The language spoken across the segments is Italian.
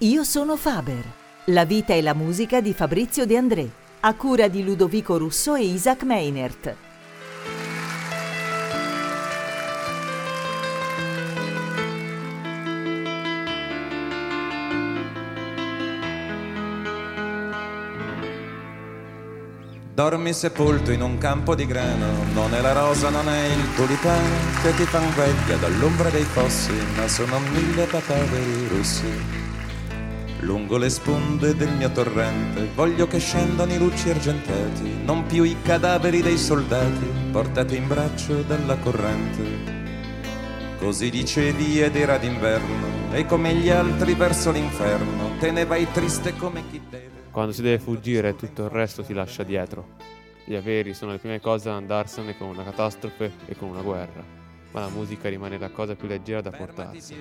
Io sono Faber. La vita e la musica di Fabrizio De André, a cura di Ludovico Russo e Isaac Meinert. Dormi sepolto in un campo di grano, non è la rosa, non è il tulipano che ti fan veglia dall'ombra dei fossi, ma sono mille papaveri rossi. Lungo le sponde del mio torrente voglio che scendano i lucci argentati, non più i cadaveri dei soldati portati in braccio dalla corrente. Così dicevi ed era d'inverno, e come gli altri verso l'inferno, te ne vai triste come chi deve. Quando si deve fuggire tutto il resto si lascia dietro. Gli averi sono le prime cose ad andarsene con una catastrofe e con una guerra, ma la musica rimane la cosa più leggera da portarsi.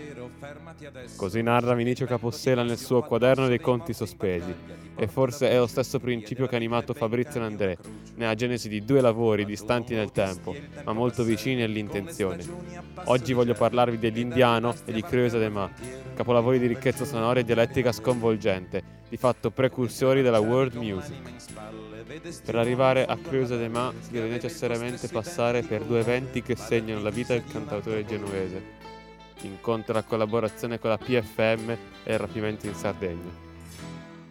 Così narra Vinicio Capossela nel suo quaderno dei conti sospesi, e forse è lo stesso principio che ha animato Fabrizio André nella genesi di due lavori distanti nel tempo, ma molto vicini all'intenzione. Oggi voglio parlarvi dell'Indiano e di Creusa de Ma, capolavori di ricchezza sonora e dialettica sconvolgente, di fatto precursori della world music. Per arrivare a Creusa de Ma deve necessariamente passare per due eventi che segnano la vita del cantautore genovese. Incontra la collaborazione con la PFM e il rapimento in Sardegna.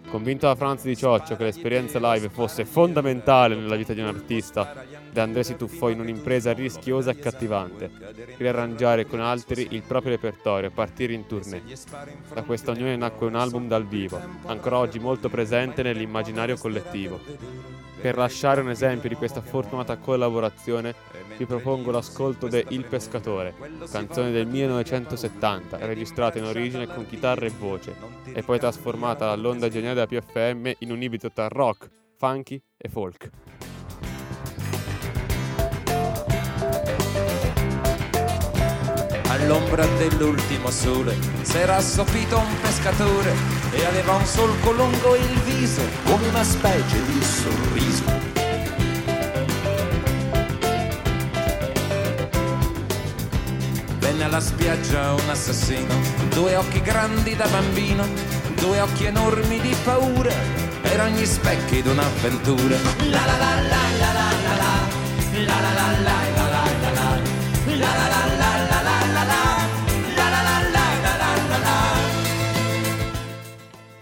Convinto da Franz di Cioccio che l'esperienza live fosse fondamentale nella vita di un artista, De André si tuffò in un'impresa rischiosa e accattivante, riarrangiare con altri il proprio repertorio e partire in tournée. Da questa unione nacque un album dal vivo, ancora oggi molto presente nell'immaginario collettivo. Per lasciare un esempio di questa fortunata collaborazione, vi propongo l'ascolto de Il Pescatore, canzone del 1970, registrata in origine con chitarra e voce, e poi trasformata dall'onda geniale della PFM in un ibrido tra rock, funky e folk. All'ombra dell'ultimo sole s'era assopito un pescatore e aveva un solco lungo il viso come una specie di sorriso. Venne alla spiaggia un assassino, due occhi grandi da bambino, due occhi enormi di paura, erano gli specchi d'un'avventura. La la la la la la la la la la la la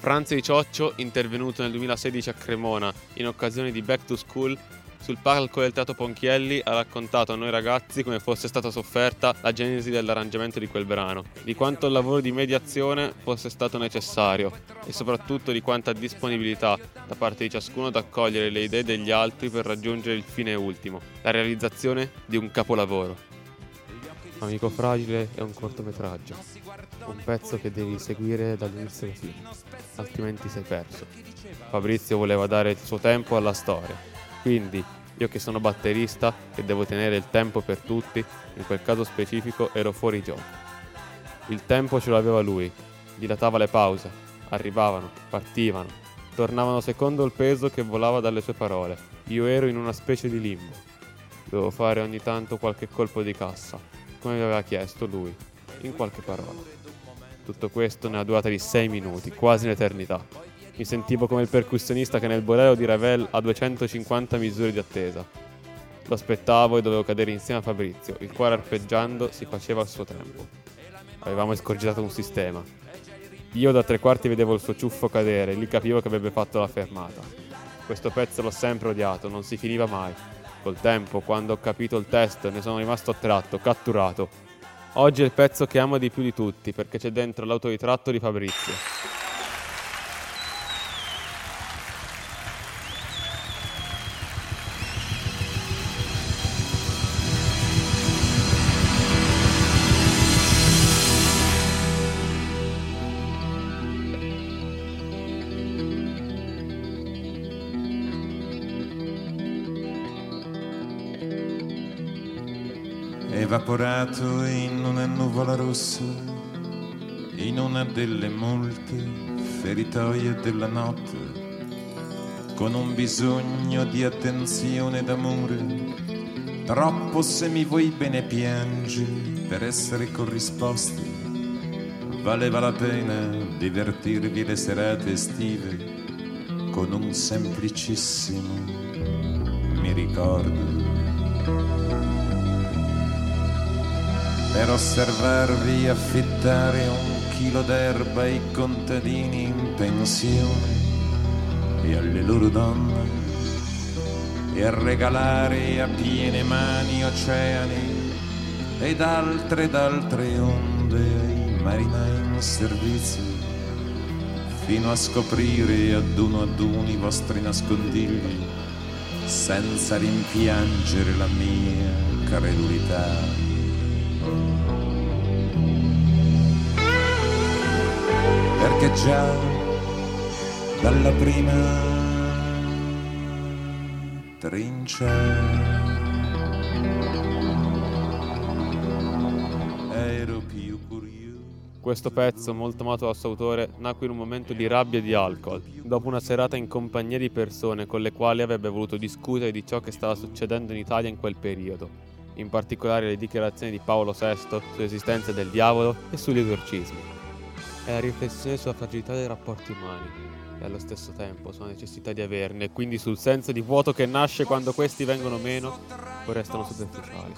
Franz di Cioccio, intervenuto nel 2016 a Cremona in occasione di Back to School, sul palco del Teatro Ponchielli ha raccontato a noi ragazzi come fosse stata sofferta la genesi dell'arrangiamento di quel brano, di quanto il lavoro di mediazione fosse stato necessario e soprattutto di quanta disponibilità da parte di ciascuno ad accogliere le idee degli altri per raggiungere il fine ultimo, la realizzazione di un capolavoro. Amico Fragile è un cortometraggio, un pezzo che devi seguire dall'inizio alla fine, altrimenti sei perso. Fabrizio voleva dare il suo tempo alla storia, quindi io che sono batterista e devo tenere il tempo per tutti, in quel caso specifico ero fuori gioco. Il tempo ce l'aveva lui, dilatava le pause, arrivavano, partivano, tornavano secondo il peso che volava dalle sue parole. Io ero in una specie di limbo. Dovevo fare ogni tanto qualche colpo di cassa, come mi aveva chiesto lui, in qualche parola. Tutto questo nella durata di sei minuti, quasi un'eternità. Mi sentivo come il percussionista che nel bolero di Ravel ha 250 misure di attesa. Lo aspettavo e dovevo cadere insieme a Fabrizio, il quale arpeggiando si faceva al suo tempo. Avevamo escogitato un sistema. Io da tre quarti vedevo il suo ciuffo cadere e lì capivo che avrebbe fatto la fermata. Questo pezzo l'ho sempre odiato, non si finiva mai. Col tempo, quando ho capito il testo, ne sono rimasto attratto, catturato. Oggi è il pezzo che amo di più di tutti perché c'è dentro l'autoritratto di Fabrizio. Evaporato in una nuvola rossa, in una delle molte feritoie della notte, con un bisogno di attenzione ed amore, troppo se mi vuoi bene piangi per essere corrisposti, valeva la pena divertirvi le serate estive con un semplicissimo mi ricordo. Per osservarvi affittare un chilo d'erba ai contadini in pensione e alle loro donne e regalare a piene mani oceani ed altre ed altre onde ai marinai in servizio fino a scoprire ad uno ad uno i vostri nascondigli senza rimpiangere la mia credulità. Perché già dalla prima trincea ero più curioso. Questo pezzo, molto amato dal suo autore, nacque in un momento di rabbia e di alcol, dopo una serata in compagnia di persone con le quali avrebbe voluto discutere di ciò che stava succedendo in Italia in quel periodo, in particolare le dichiarazioni di Paolo VI sull'esistenza del diavolo e sugli esorcismi. È la riflessione sulla fragilità dei rapporti umani, e allo stesso tempo sulla necessità di averne, e quindi sul senso di vuoto che nasce quando questi vengono meno o restano superficiali.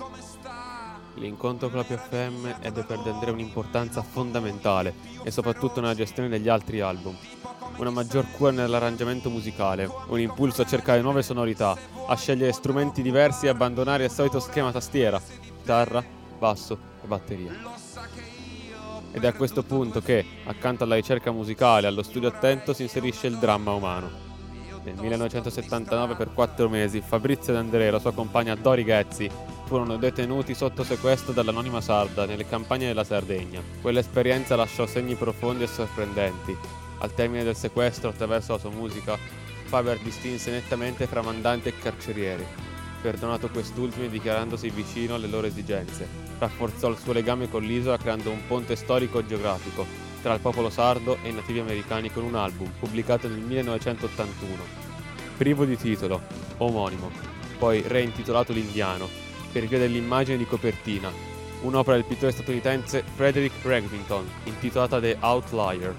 L'incontro con la PFM ebbe per De André un'importanza fondamentale e soprattutto nella gestione degli altri album. Una maggior cura nell'arrangiamento musicale, un impulso a cercare nuove sonorità, a scegliere strumenti diversi e abbandonare il solito schema tastiera, chitarra, basso e batteria. Ed è a questo punto che, accanto alla ricerca musicale e allo studio attento, si inserisce il dramma umano. Nel 1979 per quattro mesi Fabrizio D'Andrea e la sua compagna Dori Ghezzi furono detenuti sotto sequestro dall'anonima sarda nelle campagne della Sardegna. Quell'esperienza lasciò segni profondi e sorprendenti. Al termine del sequestro, attraverso la sua musica, Faber distinse nettamente fra mandanti e carcerieri perdonato quest'ultimi dichiarandosi vicino alle loro esigenze. Rafforzò il suo legame con l'isola creando un ponte storico-geografico tra il popolo sardo e i nativi americani con un album pubblicato nel 1981. Privo di titolo, omonimo, poi reintitolato L'Indiano, per via dell'immagine di copertina, un'opera del pittore statunitense Frederick Regvington, intitolata The Outlier,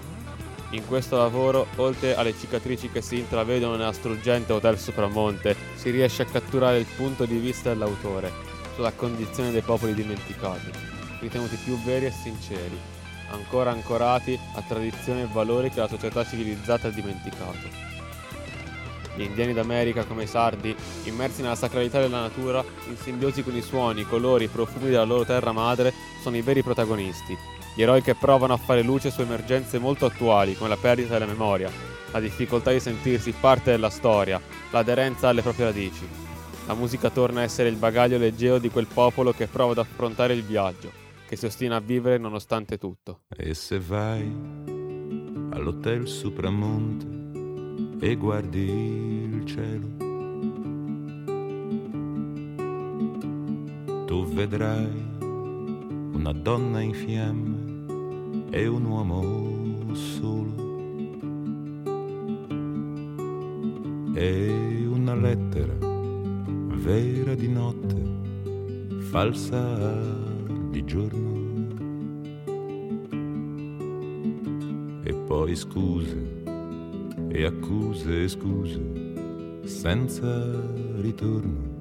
in questo lavoro, oltre alle cicatrici che si intravedono nella struggente Hotel Sopramonte, si riesce a catturare il punto di vista dell'autore sulla condizione dei popoli dimenticati, ritenuti più veri e sinceri, ancora ancorati a tradizioni e valori che la società civilizzata ha dimenticato. Gli indiani d'America, come i sardi, immersi nella sacralità della natura, in simbiosi con i suoni, i colori i profumi della loro terra madre, sono i veri protagonisti, gli eroi che provano a fare luce su emergenze molto attuali come la perdita della memoria, la difficoltà di sentirsi parte della storia, l'aderenza alle proprie radici. La musica torna a essere il bagaglio leggero di quel popolo che prova ad affrontare il viaggio, che si ostina a vivere nonostante tutto. E se vai all'hotel Supramonte e guardi il cielo, tu vedrai una donna in fiamme e un uomo solo. E una lettera vera di notte, falsa di giorno. E poi scuse e accuse e scuse senza ritorno.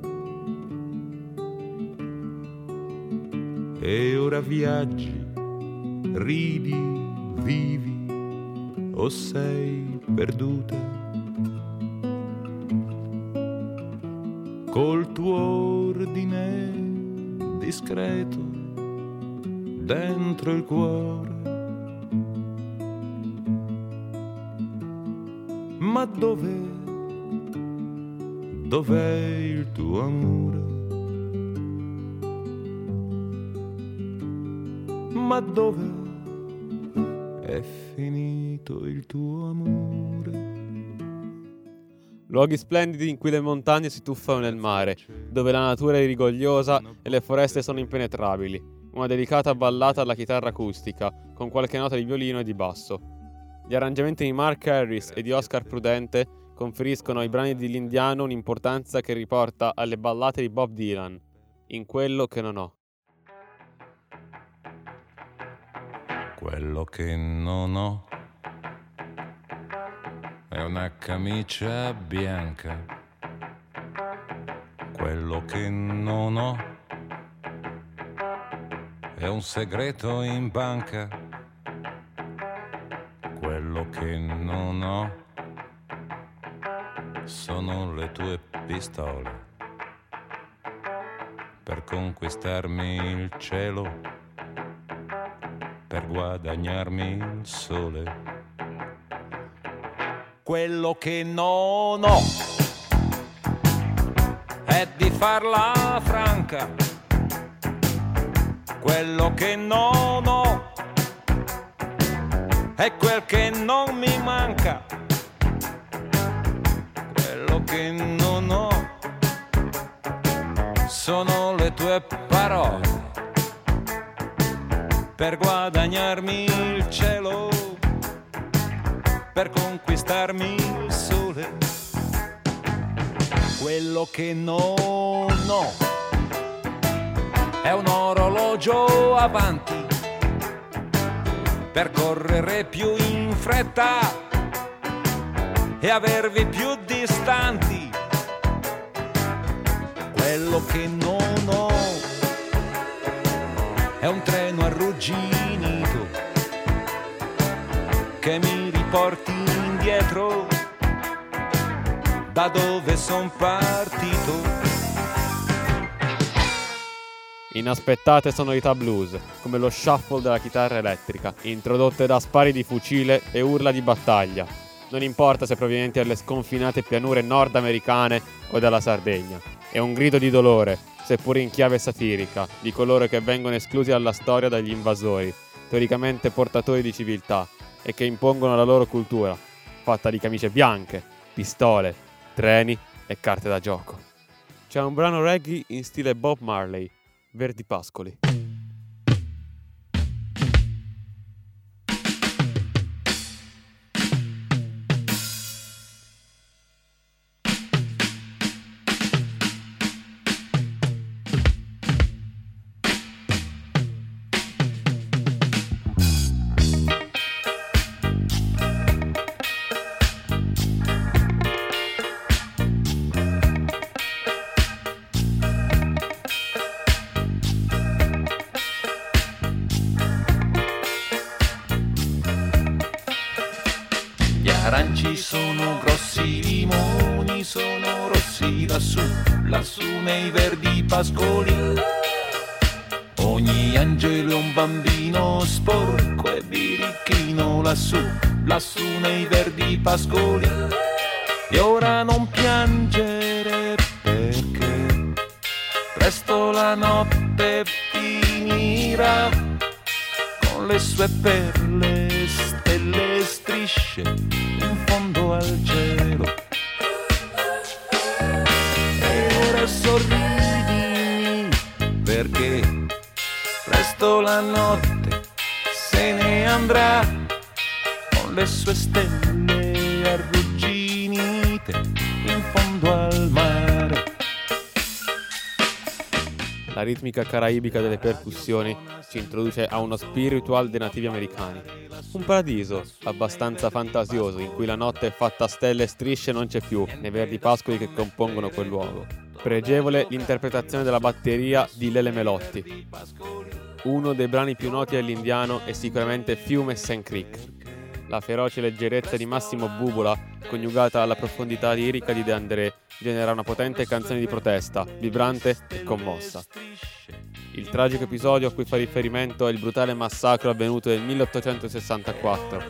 E ora viaggi ridi, vivi o sei perduta. Col tuo ordine discreto dentro il cuore. Ma dov'è, dov'è il tuo amore? Ma dov'è? È finito il tuo amore. Luoghi splendidi in cui le montagne si tuffano nel mare, dove la natura è rigogliosa e le foreste sono impenetrabili. Una delicata ballata alla chitarra acustica, con qualche nota di violino e di basso. Gli arrangiamenti di Mark Harris e di Oscar Prudente conferiscono ai brani di L'Indiano un'importanza che riporta alle ballate di Bob Dylan, in quello che non ho. Quello che non ho. È una camicia bianca. Quello che non ho. È un segreto in banca. Quello che non ho. Sono le tue pistole. Per conquistarmi il cielo, per guadagnarmi il sole quello che non ho è di farla franca. Quello che non ho è quel che non mi manca. Quello che non ho sono le tue parole per guadagnarmi il cielo per conquistarmi il sole. Quello che non ho è un orologio avanti per correre più in fretta e avervi più distanti. Quello che non ho è un treno arrugginito che mi porti indietro da dove son partito. Inaspettate sonorità blues, come lo shuffle della chitarra elettrica, introdotte da spari di fucile e urla di battaglia. Non importa se provenienti dalle sconfinate pianure nordamericane o dalla Sardegna. È un grido di dolore, seppur in chiave satirica, di coloro che vengono esclusi dalla storia dagli invasori, teoricamente portatori di civiltà, e che impongono la loro cultura, fatta di camicie bianche, pistole, treni e carte da gioco. C'è un brano reggae in stile Bob Marley, Verdi Pascoli. Sono grossi, limoni sono rossi lassù, lassù nei verdi pascoli. Ogni angelo è un bambino sporco e birichino lassù, lassù nei verdi pascoli. E ora non piangere perché presto la notte finirà con le sue perle stelle strisce al cielo. E ora sorridi perché presto la notte se ne andrà con le sue stelle ritmica caraibica delle percussioni ci introduce a uno spiritual dei nativi americani. Un paradiso abbastanza fantasioso in cui la notte è fatta a stelle e strisce non c'è più nei verdi pascoli che compongono quel luogo. Pregevole l'interpretazione della batteria di Lele Melotti. Uno dei brani più noti dell'indiano è sicuramente Fiume St. Creek. La feroce leggerezza di Massimo Bubola, coniugata alla profondità lirica di De André, genera una potente canzone di protesta, vibrante e commossa. Il tragico episodio a cui fa riferimento è il brutale massacro avvenuto nel 1864,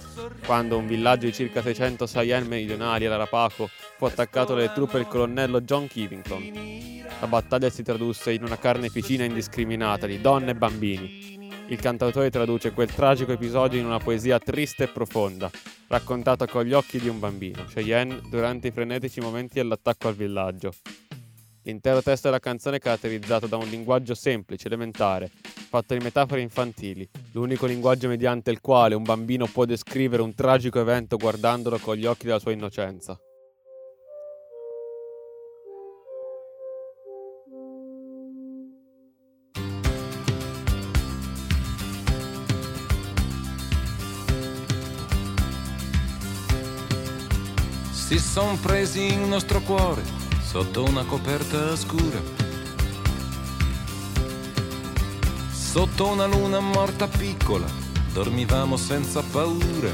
quando un villaggio di circa 600 Cheyenne meridionali all'Arapaco fu attaccato dalle truppe del colonnello John Kivington. La battaglia si tradusse in una carneficina indiscriminata di donne e bambini, il cantautore traduce quel tragico episodio in una poesia triste e profonda, raccontata con gli occhi di un bambino, Cheyenne, durante i frenetici momenti dell'attacco al villaggio. L'intero testo della canzone è caratterizzato da un linguaggio semplice, elementare, fatto di metafore infantili, l'unico linguaggio mediante il quale un bambino può descrivere un tragico evento guardandolo con gli occhi della sua innocenza. Son presi il nostro cuore sotto una coperta scura. Sotto una luna morta piccola, dormivamo senza paura.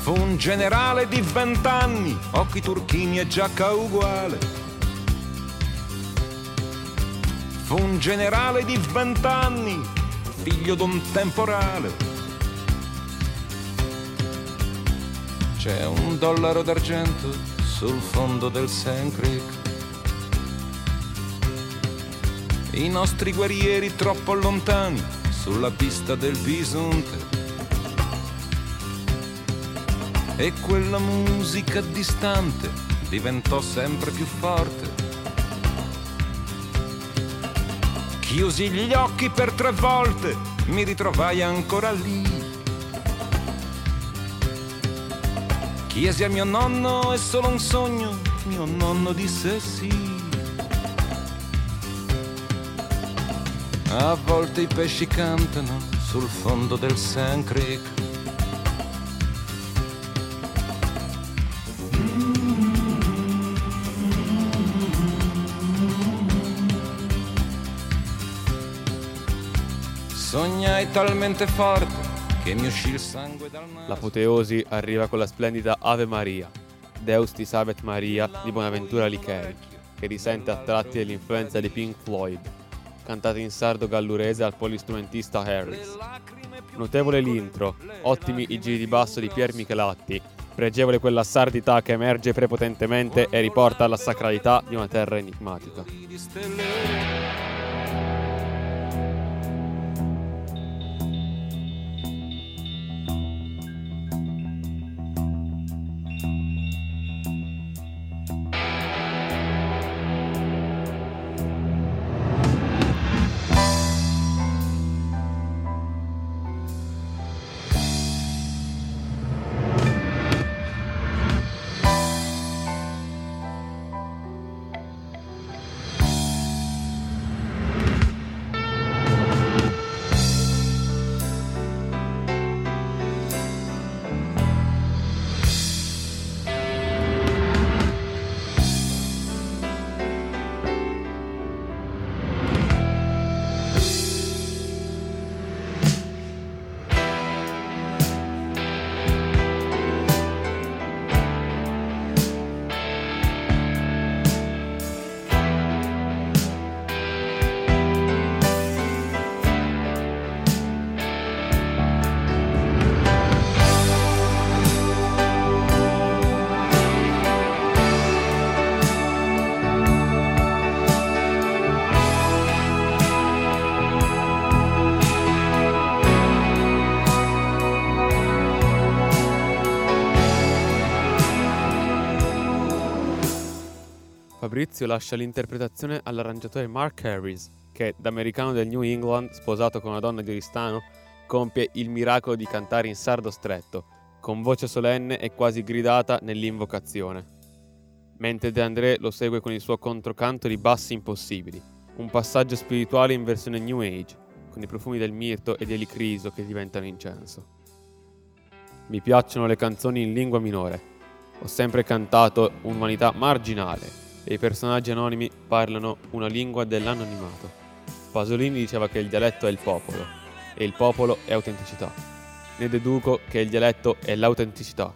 Fu un generale di vent'anni, occhi turchini e giacca uguale. Fu un generale di vent'anni, figlio d'un temporale C'è un dollaro d'argento sul fondo del Sand Creek. I nostri guerrieri troppo lontani sulla pista del bisonte. E quella musica distante diventò sempre più forte. Chiusi gli occhi per tre volte, mi ritrovai ancora lì Chiesi a mio nonno, è solo un sogno, mio nonno disse sì. A volte i pesci cantano sul fondo del Sand Creek. Sognai talmente forte che mi uscì il sangue dal naso. L'apoteosi arriva con la splendida Ave Maria, Deus ti salvet Maria di Bonaventura Licheri, che risente a tratti dell'influenza di Pink Floyd, cantata in sardo gallurese al polistrumentista Harris. Notevole l'intro, ottimi i giri di basso di Pier Michelatti, pregevole quella sardità che emerge prepotentemente e riporta alla sacralità di una terra enigmatica. Fabrizio lascia l'interpretazione all'arrangiatore Mark Harris, che, da americano del New England, sposato con una donna di Oristano, compie il miracolo di cantare in sardo stretto, con voce solenne e quasi gridata nell'invocazione. Mentre De André lo segue con il suo controcanto di bassi impossibili, un passaggio spirituale in versione New Age, con i profumi del mirto e dell'icriso che diventano incenso. Mi piacciono le canzoni in lingua minore. Ho sempre cantato un'umanità marginale, e i personaggi anonimi parlano una lingua dell'anonimato. Pasolini diceva che il dialetto è il popolo e il popolo è autenticità. Ne deduco che il dialetto è l'autenticità.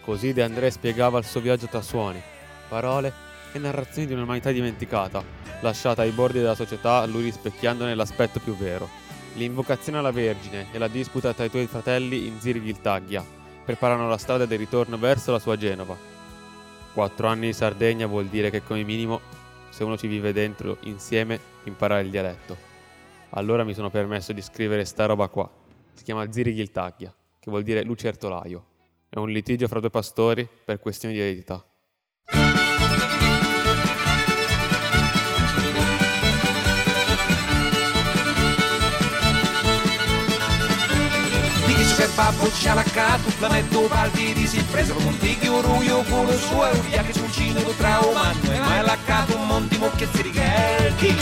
Così De André spiegava il suo viaggio tra suoni, parole e narrazioni di un'umanità dimenticata, lasciata ai bordi della società, lui rispecchiandone l'aspetto più vero. L'invocazione alla Vergine e la disputa tra i tuoi fratelli in Zirghiltaglia preparano la strada del ritorno verso la sua Genova, Quattro anni di Sardegna vuol dire che come minimo, se uno ci vive dentro insieme, imparare il dialetto. Allora mi sono permesso di scrivere sta roba qua. Si chiama Zirighiltaglia, che vuol dire lucertolaio. È un litigio fra due pastori per questioni di eredità. Babbo scialaccato, planetto palti si presa con tigio ruio con lo suo e un sul cinema tra umano e mai laccato un monti mocchiazzi di ghelchi.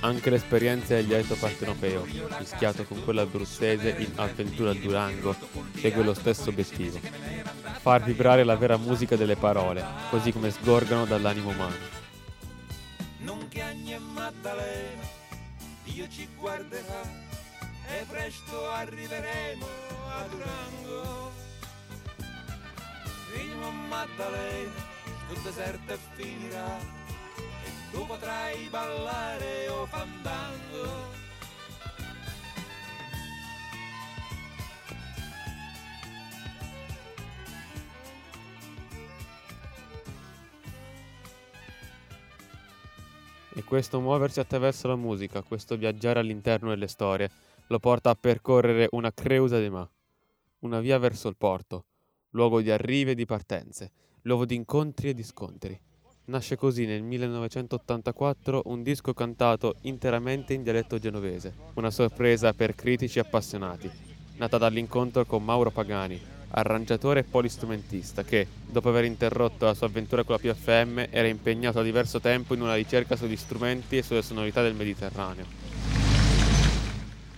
Anche l'esperienza del dialetto partenopeo, mischiato con quella abruzzese in Avventura Durango, segue lo stesso obiettivo. Far vibrare la vera musica delle parole, così come sgorgano dall'animo umano. Non chiagni e Maddalena, Dio ci guarderà e presto arriveremo a Durango. Figlio Maddalena, sto deserto finirà e tu potrai ballare o fandango. E questo muoversi attraverso la musica, questo viaggiare all'interno delle storie, lo porta a percorrere una Creusa de Ma, una via verso il porto, luogo di arrivi e di partenze, luogo di incontri e di scontri. Nasce così nel 1984 un disco cantato interamente in dialetto genovese, una sorpresa per critici appassionati, nata dall'incontro con Mauro Pagani, arrangiatore e polistrumentista che, dopo aver interrotto la sua avventura con la PFM, era impegnato da diverso tempo in una ricerca sugli strumenti e sulle sonorità del Mediterraneo.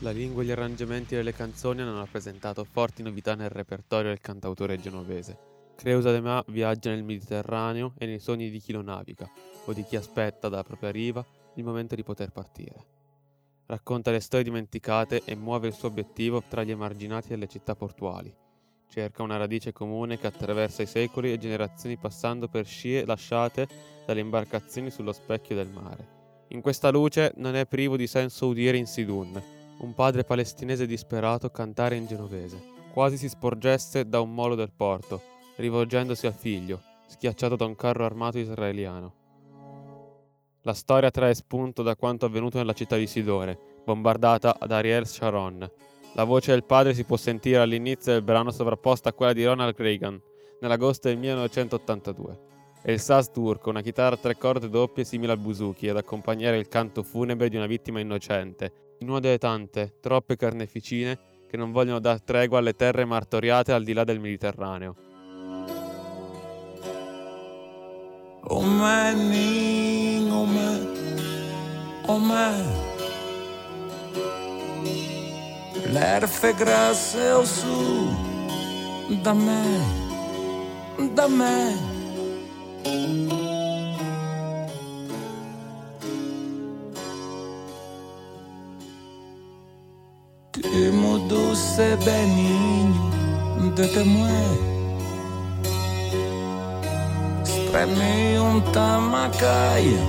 La lingua e gli arrangiamenti delle canzoni hanno rappresentato forti novità nel repertorio del cantautore genovese. Creusa de Ma viaggia nel Mediterraneo e nei sogni di chi lo naviga o di chi aspetta dalla propria riva il momento di poter partire. Racconta le storie dimenticate e muove il suo obiettivo tra gli emarginati delle città portuali. Cerca una radice comune che attraversa i secoli e generazioni passando per scie lasciate dalle imbarcazioni sullo specchio del mare. In questa luce non è privo di senso udire in Sidun, un padre palestinese disperato cantare in genovese. Quasi si sporgesse da un molo del porto, rivolgendosi al figlio, schiacciato da un carro armato israeliano. La storia trae spunto da quanto avvenuto nella città di Sidone, bombardata ad Ariel Sharon. La voce del padre si può sentire all'inizio del brano sovrapposta a quella di Ronald Reagan, nell'agosto del 1982. È il sas turco, una chitarra a tre corde doppie simile al buzuki, ad accompagnare il canto funebre di una vittima innocente, in una delle tante, troppe carneficine che non vogliono dar tregua alle terre martoriate al di là del Mediterraneo. Oh man, oh man, oh man. L'erfe grasse o su da me, da me. Que mudou se beninho de temoé. Spremi un tamacaia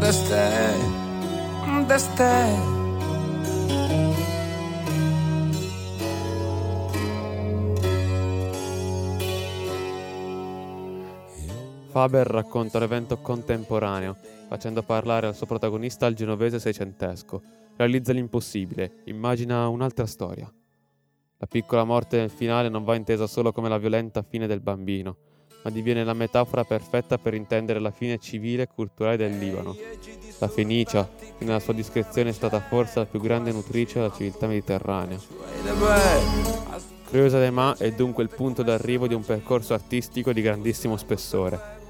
Deste Deste Faber racconta l'evento contemporaneo, facendo parlare al suo protagonista al genovese seicentesco. Realizza l'impossibile, immagina un'altra storia. La piccola morte nel finale non va intesa solo come la violenta fine del bambino, ma diviene la metafora perfetta per intendere la fine civile e culturale del Libano. La Fenicia, che nella sua discrezione è stata forse la più grande nutrice della civiltà mediterranea. Creusa de Ma è dunque il punto d'arrivo di un percorso artistico di grandissimo spessore.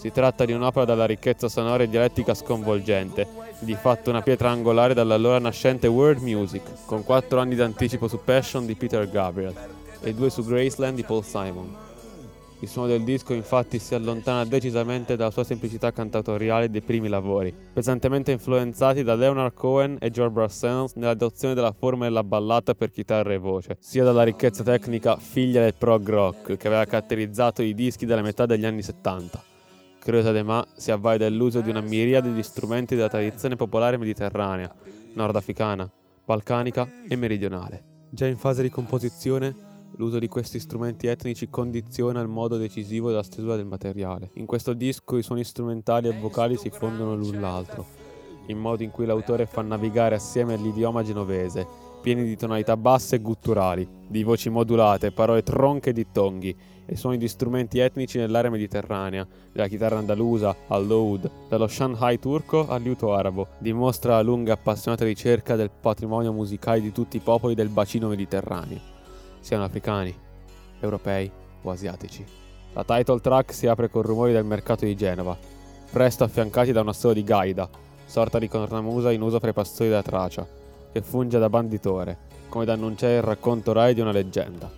Si tratta di un'opera dalla ricchezza sonora e dialettica sconvolgente, di fatto una pietra angolare dall'allora nascente world music, con quattro anni d'anticipo su Passion di Peter Gabriel e due su Graceland di Paul Simon. Il suono del disco infatti si allontana decisamente dalla sua semplicità cantatoriale dei primi lavori, pesantemente influenzati da Leonard Cohen e George Brassens nell'adozione della forma della ballata per chitarra e voce, sia dalla ricchezza tecnica figlia del prog rock che aveva caratterizzato i dischi della metà degli anni 70. Creusa de Ma si avvale dell'uso di una miriade di strumenti della tradizione popolare mediterranea, nordafricana, balcanica e meridionale. Già in fase di composizione L'uso di questi strumenti etnici condiziona il modo decisivo della stesura del materiale. In questo disco i suoni strumentali e vocali si fondono l'un l'altro, in modo in cui l'autore fa navigare assieme l'idioma genovese, pieni di tonalità basse e gutturali, di voci modulate, parole tronche e dittonghi, e suoni di strumenti etnici nell'area mediterranea, dalla chitarra andalusa all'oud, dallo Shanghai turco al liuto arabo, dimostra la lunga e appassionata ricerca del patrimonio musicale di tutti i popoli del bacino mediterraneo siano africani, europei o asiatici. La title track si apre con rumori del mercato di Genova, presto affiancati da una solo di Gaida, sorta di cornamusa in uso fra i pastori della Tracia, che funge da banditore, come da annunciare il racconto Rai di una leggenda.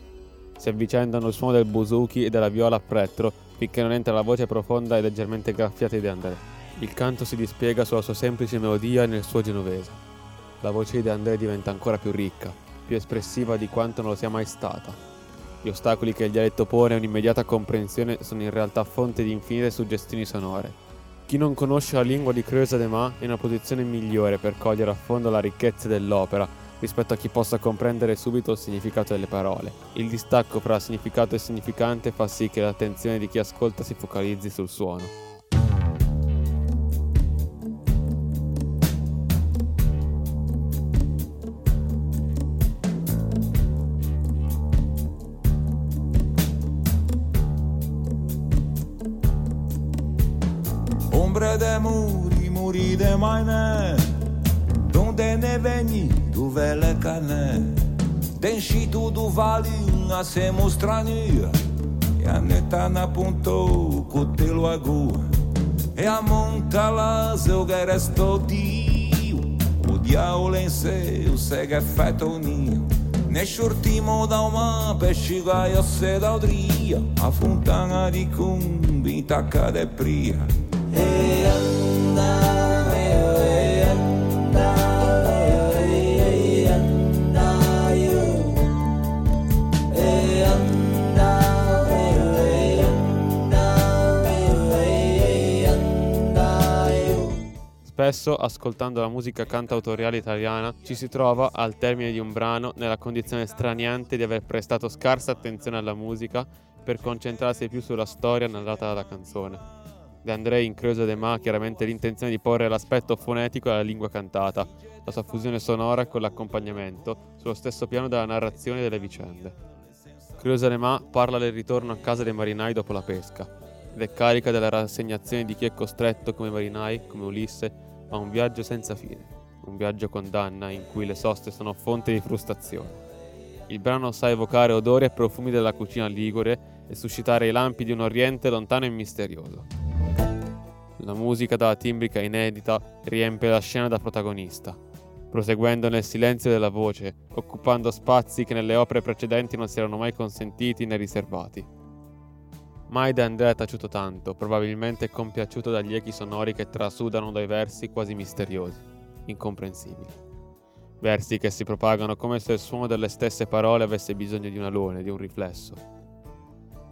Si avvicendano il suono del buzuki e della viola a prettro finché non entra la voce profonda e leggermente graffiata di André. Il canto si dispiega sulla sua semplice melodia e nel suo genovese. La voce di André diventa ancora più ricca, più espressiva di quanto non lo sia mai stata. Gli ostacoli che il dialetto pone a un'immediata comprensione sono in realtà fonte di infinite suggestioni sonore. Chi non conosce la lingua di Creusa de Ma è in una posizione migliore per cogliere a fondo la ricchezza dell'opera rispetto a chi possa comprendere subito il significato delle parole. Il distacco fra significato e significante fa sì che l'attenzione di chi ascolta si focalizzi sul suono. Muri, muri de maine Donde ne veni, tu vele cane Denși tu du vali, a se mostrania E a neta na punto, cu te lo agua. E a monta la eu resto dio O diavolo in sé, o sega effetto nio ne shurtimo da uma pesciga io se da odria a fontana di cumbi tacca de pria. E anda Spesso, ascoltando la musica cantautoriale italiana, ci si trova, al termine di un brano, nella condizione straniante di aver prestato scarsa attenzione alla musica per concentrarsi più sulla storia narrata dalla canzone. De André in Creusa de Ma ha chiaramente l'intenzione di porre l'aspetto fonetico alla lingua cantata, la sua fusione sonora con l'accompagnamento, sullo stesso piano della narrazione delle vicende. Creusa de Ma parla del ritorno a casa dei marinai dopo la pesca, ed è carica della rassegnazione di chi è costretto come marinai, come Ulisse, a un viaggio senza fine, un viaggio condanna in cui le soste sono fonte di frustrazione. Il brano sa evocare odori e profumi della cucina ligure e suscitare i lampi di un Oriente lontano e misterioso. La musica dalla timbrica inedita riempie la scena da protagonista, proseguendo nel silenzio della voce, occupando spazi che nelle opere precedenti non si erano mai consentiti né riservati. Mai da Andrea è taciuto tanto, probabilmente compiaciuto dagli echi sonori che trasudano dai versi quasi misteriosi, incomprensibili. Versi che si propagano come se il suono delle stesse parole avesse bisogno di un alone, di un riflesso,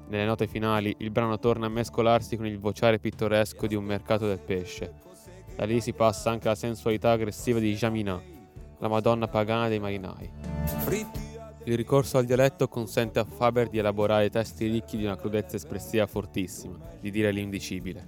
nelle note finali il brano torna a mescolarsi con il vociare pittoresco di un mercato del pesce. Da lì si passa anche alla sensualità aggressiva di Jamina, la madonna pagana dei marinai. Il ricorso al dialetto consente a Faber di elaborare testi ricchi di una crudezza espressiva fortissima, di dire l'indicibile.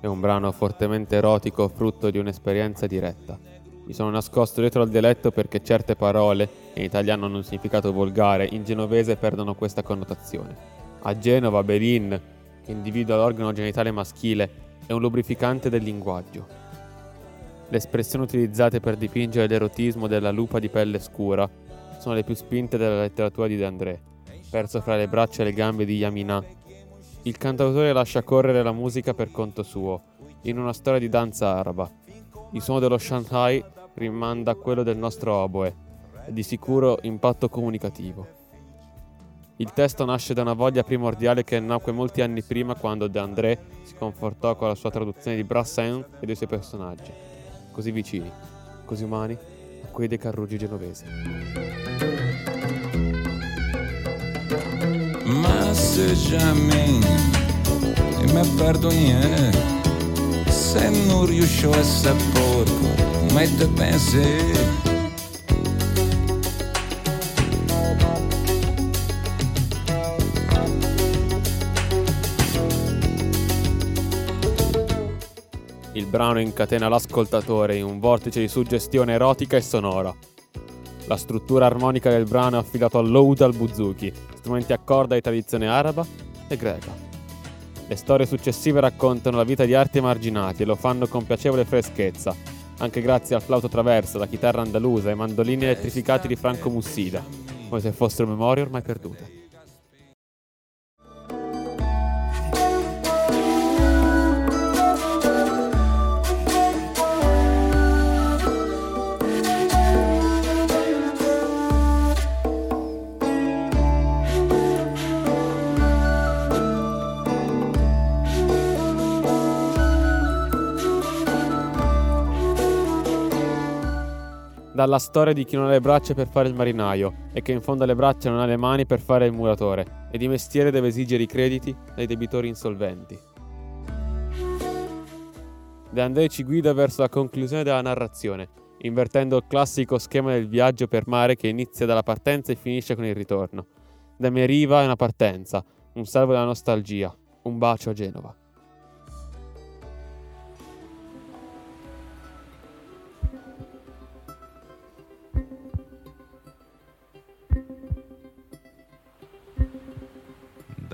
È un brano fortemente erotico, frutto di un'esperienza diretta. Mi sono nascosto dietro al dialetto perché certe parole, in italiano hanno un significato volgare, in genovese perdono questa connotazione. A Genova, Berin, che individua l'organo genitale maschile, è un lubrificante del linguaggio. Le espressioni utilizzate per dipingere l'erotismo della lupa di pelle scura sono le più spinte della letteratura di De André, perso fra le braccia e le gambe di Yamina. Il cantautore lascia correre la musica per conto suo, in una storia di danza araba. Il suono dello Shanghai rimanda a quello del nostro oboe di sicuro impatto comunicativo. Il testo nasce da una voglia primordiale che nacque molti anni prima quando De André si confortò con la sua traduzione di Brassin e dei suoi personaggi, così vicini, così umani, a quelli dei carruggi genovesi. Ma se jamais me perdoni se non riuscio a porco, ma te pensi Il brano incatena l'ascoltatore in un vortice di suggestione erotica e sonora. La struttura armonica del brano è affidata all'oud al buzuki, strumenti a corda di tradizione araba e greca. Le storie successive raccontano la vita di arti emarginati e lo fanno con piacevole freschezza, anche grazie al flauto traverso, la chitarra andalusa e ai mandolini elettrificati di Franco Mussida, come se fossero memorie ormai perdute. Dalla storia di chi non ha le braccia per fare il marinaio e che in fondo alle braccia non ha le mani per fare il muratore e di mestiere deve esigere i crediti dai debitori insolventi. De André ci guida verso la conclusione della narrazione, invertendo il classico schema del viaggio per mare che inizia dalla partenza e finisce con il ritorno. Da Meriva è una partenza, un salvo della nostalgia, un bacio a Genova.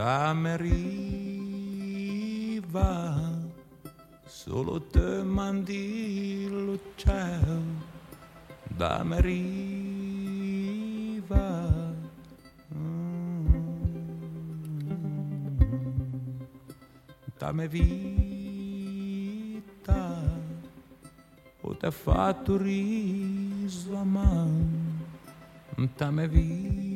Da solo te mandi lo cielo me vita o te fatto riso a man. Da vita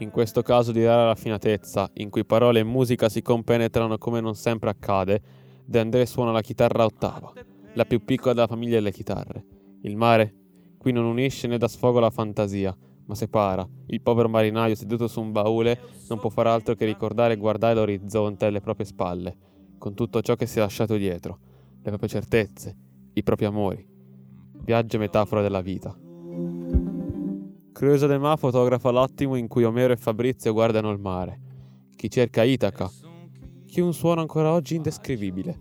In questo caso di rara raffinatezza, in cui parole e musica si compenetrano come non sempre accade, De André suona la chitarra ottava, la più piccola della famiglia delle chitarre. Il mare qui non unisce né dà sfogo alla fantasia, ma separa. Il povero marinaio seduto su un baule non può far altro che ricordare e guardare l'orizzonte alle proprie spalle, con tutto ciò che si è lasciato dietro, le proprie certezze, i propri amori. Viaggio metafora della vita. Creusa de Ma fotografa l'attimo in cui Omero e Fabrizio guardano il mare. Chi cerca Itaca, chi un suono ancora oggi indescrivibile.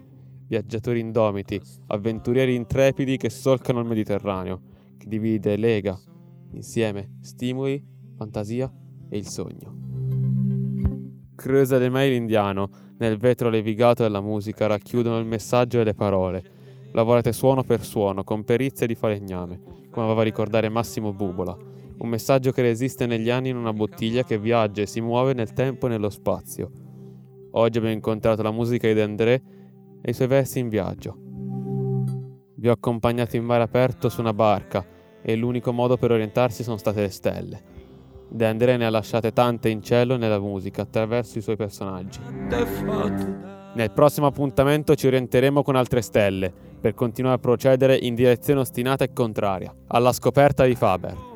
Viaggiatori indomiti, avventurieri intrepidi che solcano il Mediterraneo, che divide e lega, insieme, stimoli, fantasia e il sogno. Creusa de Ma l'indiano, nel vetro levigato della musica, racchiudono il messaggio e le parole. Lavorate suono per suono, con perizia di falegname, come aveva ricordare Massimo Bubola un messaggio che resiste negli anni in una bottiglia che viaggia e si muove nel tempo e nello spazio. Oggi abbiamo incontrato la musica di André e i suoi versi in viaggio. Vi ho accompagnato in mare aperto su una barca e l'unico modo per orientarsi sono state le stelle. De André ne ha lasciate tante in cielo nella musica attraverso i suoi personaggi. Nel prossimo appuntamento ci orienteremo con altre stelle per continuare a procedere in direzione ostinata e contraria, alla scoperta di Faber.